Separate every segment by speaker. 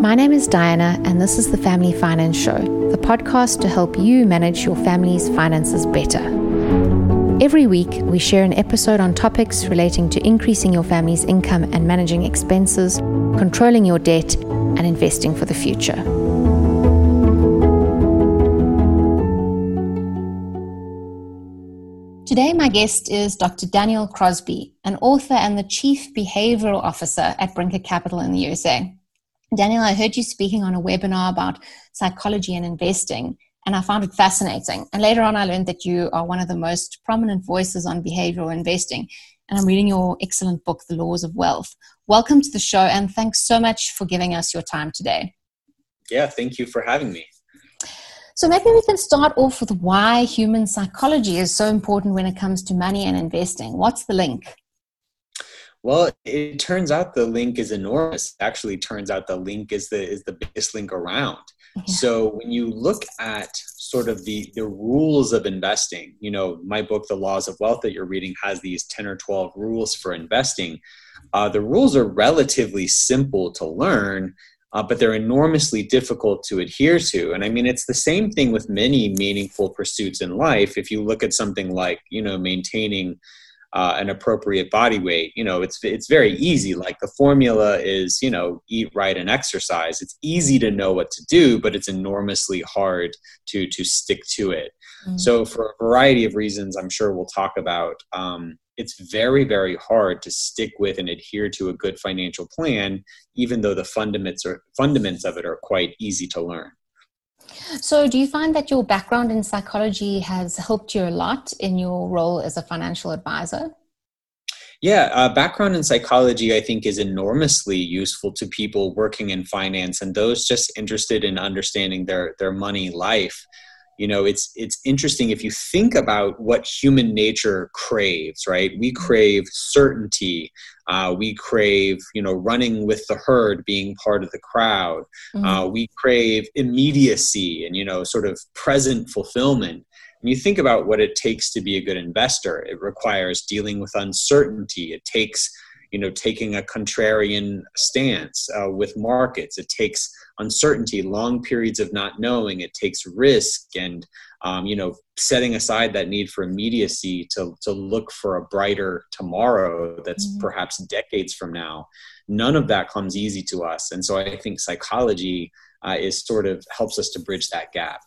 Speaker 1: My name is Diana, and this is the Family Finance Show, the podcast to help you manage your family's finances better. Every week, we share an episode on topics relating to increasing your family's income and managing expenses, controlling your debt, and investing for the future. Today, my guest is Dr. Daniel Crosby, an author and the Chief Behavioral Officer at Brinker Capital in the USA. Daniel, I heard you speaking on a webinar about psychology and investing, and I found it fascinating. And later on, I learned that you are one of the most prominent voices on behavioral investing. And I'm reading your excellent book, The Laws of Wealth. Welcome to the show, and thanks so much for giving us your time today.
Speaker 2: Yeah, thank you for having me.
Speaker 1: So, maybe we can start off with why human psychology is so important when it comes to money and investing. What's the link?
Speaker 2: Well, it turns out the link is enormous. Actually, turns out the link is the is the biggest link around. Yeah. So when you look at sort of the the rules of investing, you know, my book, The Laws of Wealth, that you're reading, has these ten or twelve rules for investing. Uh, the rules are relatively simple to learn, uh, but they're enormously difficult to adhere to. And I mean, it's the same thing with many meaningful pursuits in life. If you look at something like, you know, maintaining uh, an appropriate body weight you know it's it's very easy. Like the formula is you know eat right and exercise. It's easy to know what to do but it's enormously hard to to stick to it. Mm-hmm. so for a variety of reasons i'm sure we'll talk about um, it's very very hard to stick with and adhere to a good financial plan even though the fundaments or fundaments of it are quite easy to learn
Speaker 1: so, do you find that your background in psychology has helped you a lot in your role as a financial advisor?
Speaker 2: Yeah, uh, background in psychology, I think, is enormously useful to people working in finance and those just interested in understanding their their money life you know it's it's interesting if you think about what human nature craves right? We mm-hmm. crave certainty. Uh, we crave you know running with the herd being part of the crowd. Mm-hmm. uh, we crave immediacy and you know sort of present fulfillment. And you think about what it takes to be a good investor it requires dealing with uncertainty. It takes you know taking a contrarian stance uh, with markets. It takes uncertainty long periods of not knowing. It takes risk and um, you know setting aside that need for immediacy to, to look for a brighter tomorrow that's mm-hmm. perhaps decades from now. None of that comes easy to us. And so i think psychology uh, is sort of helps us to bridge that gap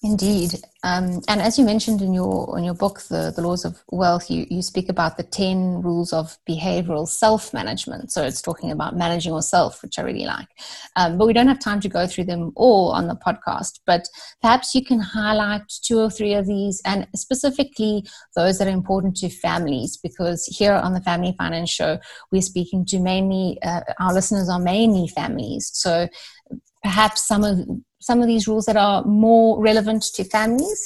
Speaker 1: Indeed, um, and as you mentioned in your in your book, the the laws of wealth, you you speak about the ten rules of behavioral self management. So it's talking about managing yourself, which I really like. Um, but we don't have time to go through them all on the podcast. But perhaps you can highlight two or three of these, and specifically those that are important to families, because here on the Family Finance Show, we're speaking to mainly uh, our listeners are mainly families. So perhaps some of some of these rules that are more relevant to families?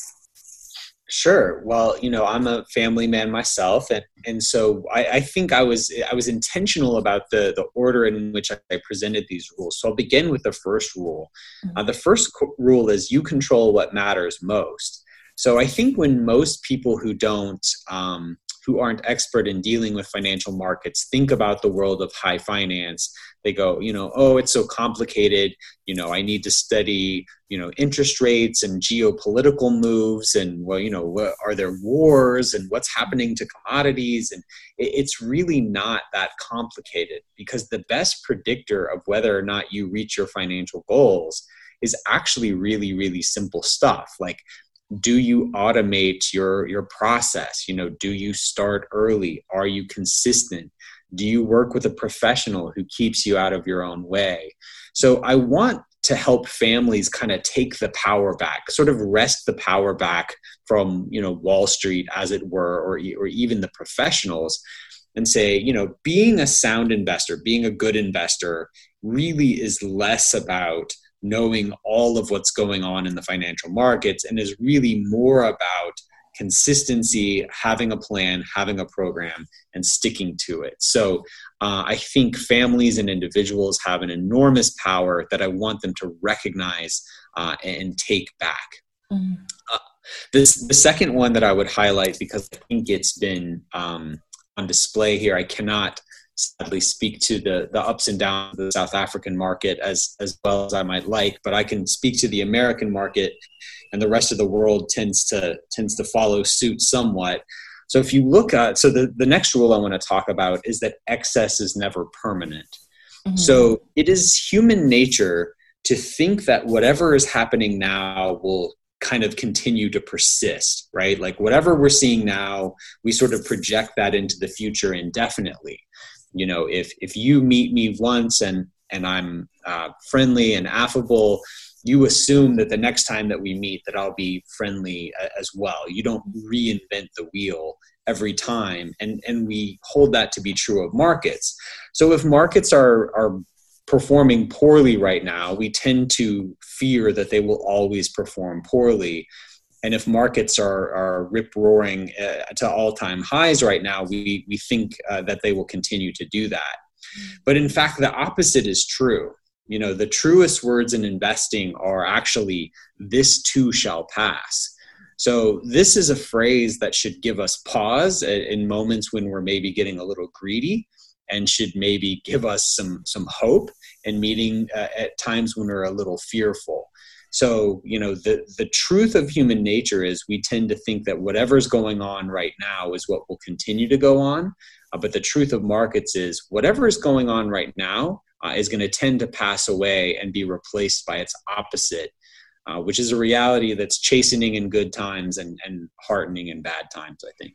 Speaker 2: Sure. Well, you know, I'm a family man myself, and and so I, I, think I was I was intentional about the the order in which I presented these rules. So I'll begin with the first rule. Mm-hmm. Uh, the first co- rule is you control what matters most. So I think when most people who don't um, who aren't expert in dealing with financial markets think about the world of high finance they go you know oh it's so complicated. You know i need to study you know interest rates and geopolitical moves and well you know are there wars and what's happening to commodities? And it, it's really not that complicated because the best predictor of whether or not you reach your financial goals is actually really really simple stuff. Like do you automate your your process? You know do you start early? Are you consistent? Do you work with a professional who keeps you out of your own way? So i want to help families kind of take the power back sort of wrest the power back from you know wall street as it were or, or even the professionals and say you know being a sound investor being a good investor really is less about knowing all of what's going on in the financial markets and is really more about consistency, having a plan, having a program, and sticking to it. So uh, I think families and individuals have an enormous power that I want them to recognize uh, and take back. Mm-hmm. Uh, this, the second one that I would highlight because I think it's been um, on display here, I cannot sadly speak to the the ups and downs of the South African market as as well as I might like, but I can speak to the American market, and the rest of the world tends to tends to follow suit somewhat. So if you look at so the the next rule I want to talk about is that excess is never permanent. Mm-hmm. So it is human nature to think that whatever is happening now will kind of continue to persist, right? Like whatever we're seeing now, we sort of project that into the future indefinitely. You know, if if you meet me once and and I'm uh, friendly and affable, you assume that the next time that we meet that I'll be friendly as well. You don't reinvent the wheel every time, and and we hold that to be true of markets. So if markets are are performing poorly right now, we tend to fear that they will always perform poorly. And if markets are, are rip roaring uh, to all time highs right now, we, we think uh, that they will continue to do that. But in fact, the opposite is true. You know, the truest words in investing are actually, this too shall pass. So, this is a phrase that should give us pause in moments when we're maybe getting a little greedy and should maybe give us some some hope in meeting uh, at times when we're a little fearful so you know the the truth of human nature is we tend to think that whatever's going on right now is what will continue to go on uh, but the truth of markets is whatever is going on right now uh, is going to tend to pass away and be replaced by its opposite uh, which is a reality that's chastening in good times and, and heartening in bad times i think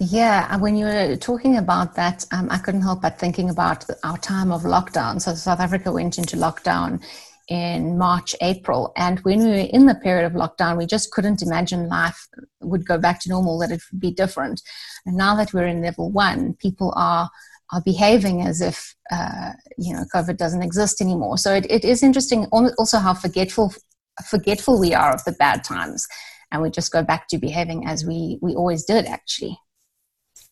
Speaker 1: yeah, when you were talking about that, um, I couldn't help but thinking about our time of lockdown. So South Africa went into lockdown in March, April, and when we were in the period of lockdown, we just couldn't imagine life would go back to normal, that it would be different. And now that we're in level one, people are are behaving as if uh, you know COVID doesn't exist anymore. So it, it is interesting also how forgetful forgetful we are of the bad times, and we just go back to behaving as we we always did actually.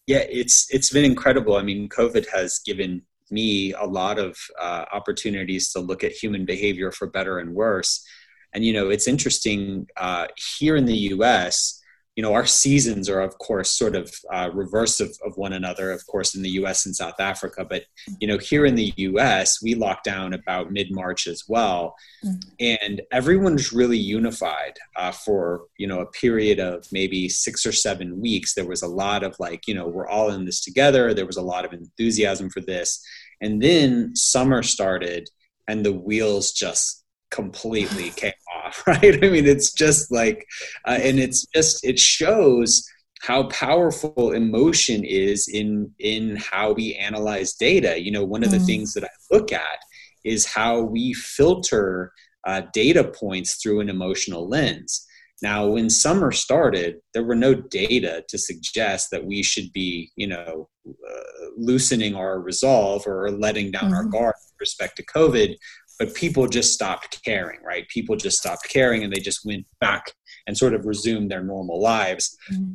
Speaker 2: Yeah, it's it's been incredible. I mean, COVID has given me a lot of uh, opportunities to look at human behavior for better and worse. And you know, it's interesting uh, here in the U.S you know our seasons are of course sort of uh, reverse of, of one another of course in the us and south africa but you know here in the us we locked down about mid-march as well. Mm-hmm. and everyone's really unified uh, for you know a period of maybe six or seven weeks. There was a lot of like you know we're all in this together. There was a lot of enthusiasm for this. And then summer started and the wheels just completely came off right i mean it's just like uh, and it's just it shows how powerful emotion is in in how we analyze data you know one of the mm. things that i look at is how we filter uh, data points through an emotional lens now when summer started there were no data to suggest that we should be you know uh, loosening our resolve or letting down mm-hmm. our guard with respect to covid but people just stopped caring right people just stopped caring and they just went back and sort of resumed their normal lives mm-hmm.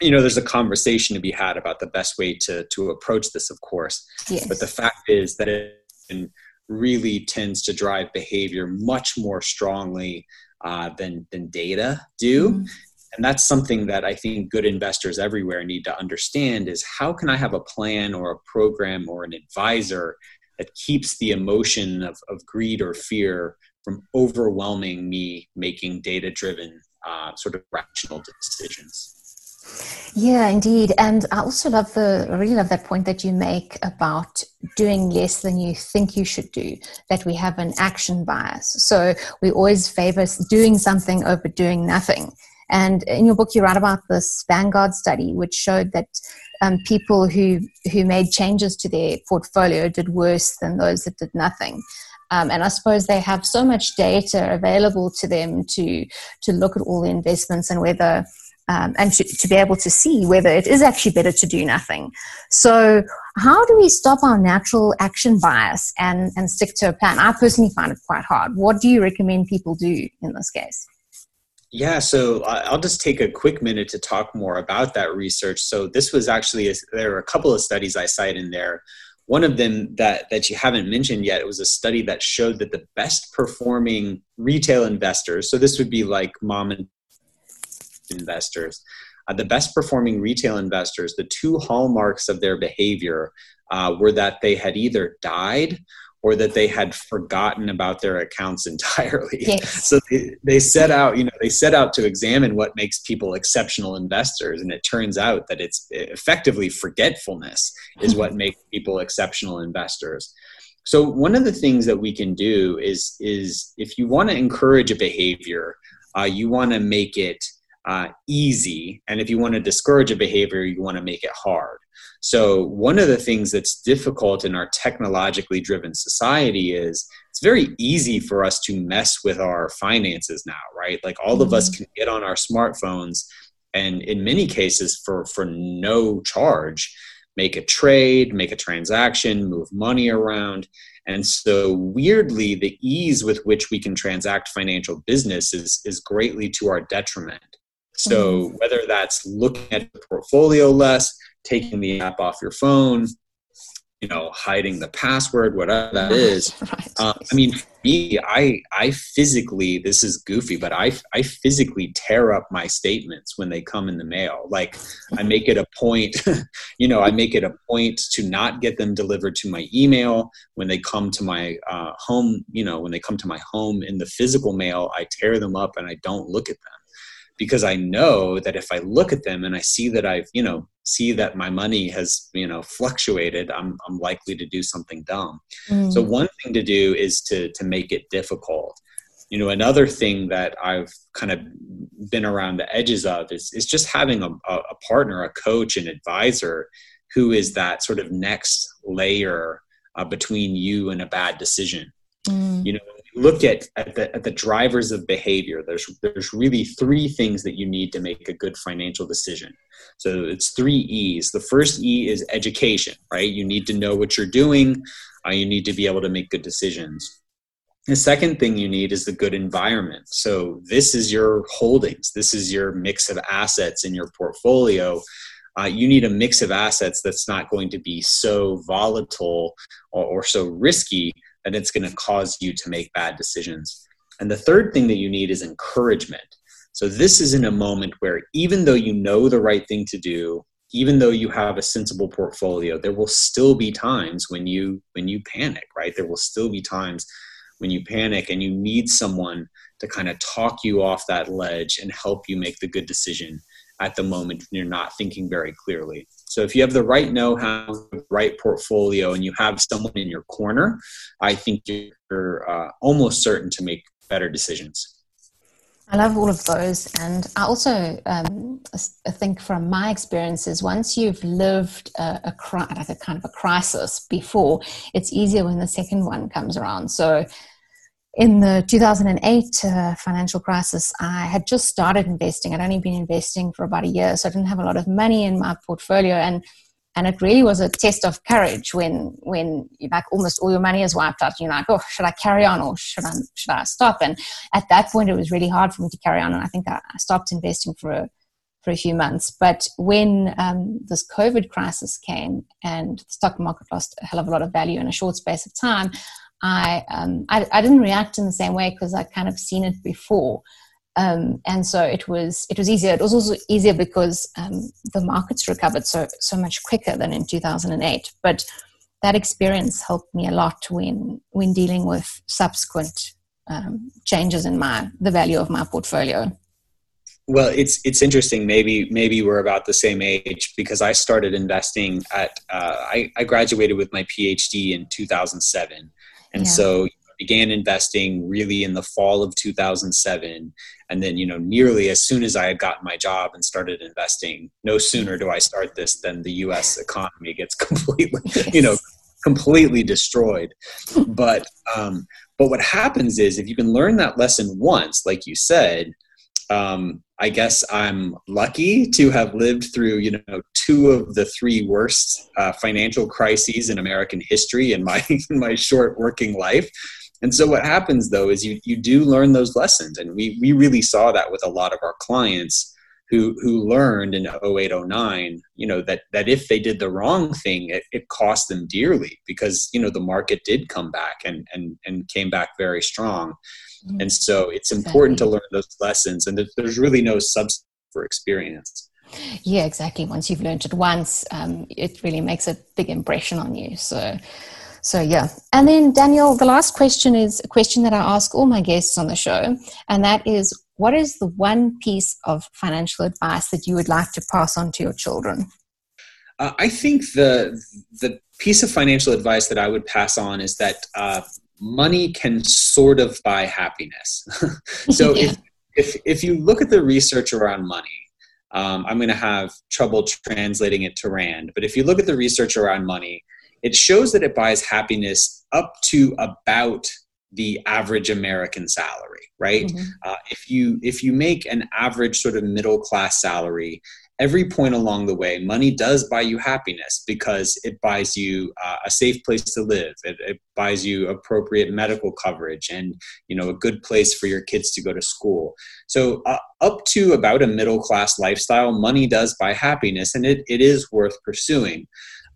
Speaker 2: you know there's a conversation to be had about the best way to to approach this of course yes. but the fact is that it really tends to drive behavior much more strongly uh, than than data do mm-hmm. and that's something that i think good investors everywhere need to understand is how can i have a plan or a program or an advisor that keeps the emotion of, of greed or fear from overwhelming me making data driven uh, sort of rational decisions.
Speaker 1: Yeah indeed. And i also love the really love that point that you make about doing less than you think you should do that we have an action bias. So we always favor doing something over doing nothing and in your book you write about this vanguard study which showed that um, people who who made changes to their portfolio did worse than those that did nothing. Um, and I suppose they have so much data available to them to to look at all the investments and whether um, and to, to, be able to see whether it is actually better to do nothing. So, how do we stop our natural action bias and, and stick to a plan? I personally find it quite hard. What do you recommend people do in this case?
Speaker 2: Yeah, so I'll just take a quick minute to talk more about that research. So this was actually a, there are a couple of studies I cite in there. One of them that that you haven't mentioned yet it was a study that showed that the best performing retail investors, so this would be like mom and investors, uh, the best performing retail investors, the two hallmarks of their behavior uh, were that they had either died or that they had forgotten about their accounts entirely.
Speaker 1: Yes.
Speaker 2: So they, they set out, you know, they set out to examine what makes people exceptional investors, and it turns out that it's effectively forgetfulness is what makes people exceptional investors. So one of the things that we can do is is if you want to encourage a behavior, uh, you want to make it uh, easy, and if you want to discourage a behavior, you want to make it hard. So, one of the things that's difficult in our technologically driven society is it's very easy for us to mess with our finances now, right? Like all mm-hmm. of us mm-hmm. can get on our smartphones and, in many cases, for, for no charge, make a trade, make a transaction, move money around. And so, weirdly, the ease with which we can transact financial business is, is greatly to our detriment. So, mm-hmm. whether that's looking at the portfolio less, taking the app off your phone, you know, hiding the password, whatever that is. Right. Um, I mean, me, I I physically this is goofy, but I I physically tear up my statements when they come in the mail. Like I make it a point, you know, I make it a point to not get them delivered to my email when they come to my uh, home. You know, when they come to my home in the physical mail, I tear them up and I don't look at them because I know that if I look at them and I see that I've, you know, see that my money has, you know, fluctuated, I'm, I'm likely to do something dumb. Mm. So one thing to do is to, to make it difficult. You know, another thing that I've kind of been around the edges of is, is just having a, a partner, a coach, an advisor who is that sort of next layer uh, between you and a bad decision. Mm. You know, look at, at the, at the drivers of behavior, there's, there's really three things that you need to make a good financial decision. So it's three E's. The first E is education, right? You need to know what you're doing. Uh, you need to be able to make good decisions. The second thing you need is the good environment. So this is your holdings. This is your mix of assets in your portfolio. Uh, you need a mix of assets that's not going to be so volatile or, or so risky and it's going to cause you to make bad decisions. And the third thing that you need is encouragement. So this is in a moment where even though you know the right thing to do, even though you have a sensible portfolio, there will still be times when you when you panic, right? There will still be times when you panic and you need someone to kind of talk you off that ledge and help you make the good decision at the moment when you're not thinking very clearly. So if you have the right know-how, the right portfolio, and you have someone in your corner, I think you're uh, almost certain to make better decisions.
Speaker 1: I love all of those, and I also um, think from my experiences, once you've lived a, a, like a kind of a crisis before, it's easier when the second one comes around. So in the 2008 uh, financial crisis, I had just started investing. I'd only been investing for about a year, so I didn't have a lot of money in my portfolio, and and it really was a test of courage when when like almost all your money is wiped out. And you're like, oh, should I carry on or should I should I stop? And at that point, it was really hard for me to carry on, and I think I stopped investing for a for a few months. But when um, this COVID crisis came and the stock market lost a hell of a lot of value in a short space of time, I, um, I, I didn't react in the same way because I'd kind of seen it before. Um, and so it was it was easier. It was also easier because um, the markets recovered so so much quicker than in 2008. But that experience helped me a lot when when dealing with subsequent um, changes in my the value of my portfolio.
Speaker 2: Well, it's it's interesting. Maybe maybe we're about the same age because I started investing at uh, I, I graduated with my PhD in 2007 and yeah. so began investing really in the fall of 2007 and then you know nearly as soon as i had gotten my job and started investing no sooner do i start this than the us economy gets completely yes. you know completely destroyed but um but what happens is if you can learn that lesson once like you said um, I guess I'm lucky to have lived through, you know, two of the three worst uh, financial crises in American history in my in my short working life. And so what happens though is you you do learn those lessons, and we we really saw that with a lot of our clients who who learned in 0809 you know that that if they did the wrong thing it, it cost them dearly because you know the market did come back and and and came back very strong and so it's important to learn those lessons and there's really no substitute for experience
Speaker 1: Yeah, exactly. Once you've learned it once, um, it really makes a big impression on you. So, so yeah. And then Daniel, the last question is a question that I ask all my guests on the show, and that is, what is the one piece of financial advice that you would like to pass on to your children?
Speaker 2: Uh, I think the the piece of financial advice that I would pass on is that uh, money can sort of buy happiness. so yeah. if, if if you look at the research around money, um, I'm going to have trouble translating it to Rand, but if you look at the research around money, it shows that it buys happiness up to about the average American salary, right? Mm-hmm. Uh, if you if you make an average sort of middle class salary, every point along the way, money does buy you happiness because it buys you uh, a safe place to live. It, it, buys you appropriate medical coverage and you know a good place for your kids to go to school. So uh, up to about a middle class lifestyle, money does buy happiness, and it, it is worth pursuing.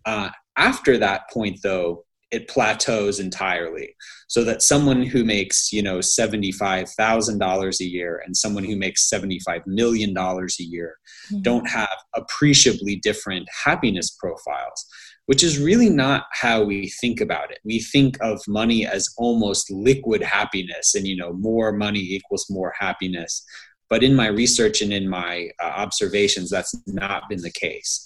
Speaker 2: Uh, after that point, though, it plateaus entirely. So that someone who makes you know $75000 a year and someone who makes $75 million a year mm-hmm. don't have appreciably different happiness profiles which is really not how we think about it. We think of money as almost liquid happiness and you know more money equals more happiness. But in my research and in my uh, observations that's not been the case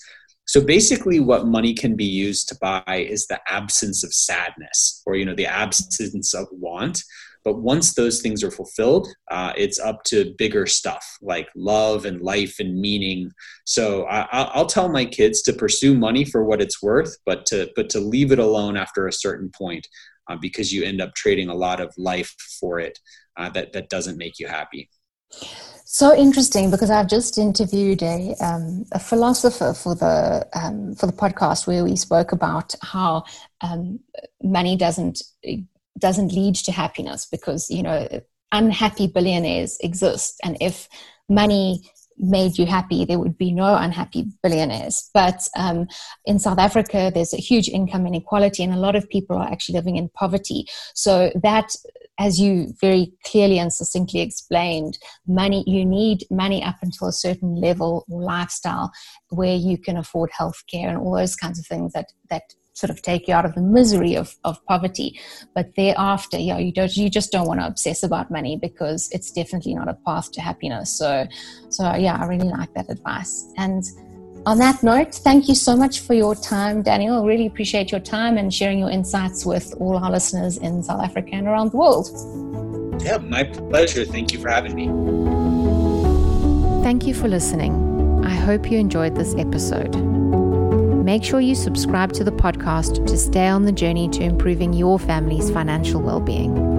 Speaker 2: so basically, what money can be used to buy is the absence of sadness or, you know, the absence of want. But once those things are fulfilled, uh, it's up to bigger stuff like love and life and meaning. So I, will tell my kids to pursue money for what it's worth, but to but to leave it alone after a certain point, uh, because you end up trading a lot of life for it uh, that that doesn't make you happy.
Speaker 1: So interesting because I've just interviewed a, um, a philosopher for the um, for the podcast where we spoke about how um, money doesn't doesn't lead to happiness because you know unhappy billionaires exist. And if money made you happy, there would be no unhappy billionaires. But um, in South Africa, there's a huge income inequality, and a lot of people are actually living in poverty. So that as you very clearly and succinctly explained, money you need money up until a certain level or lifestyle where you can afford healthcare and all those kinds of things that that sort of take you out of the misery of, of poverty. But thereafter, yeah, you don't you just don't want to obsess about money because it's definitely not a path to happiness. So so yeah, I really like that advice. And on that note, thank you so much for your time, Daniel. I really appreciate your time and sharing your insights with all our listeners in South Africa and around the world.
Speaker 2: Yeah, my pleasure. Thank you for having me.
Speaker 1: Thank you for listening. I hope you enjoyed this episode. Make sure you subscribe to the podcast to stay on the journey to improving your family's financial well being.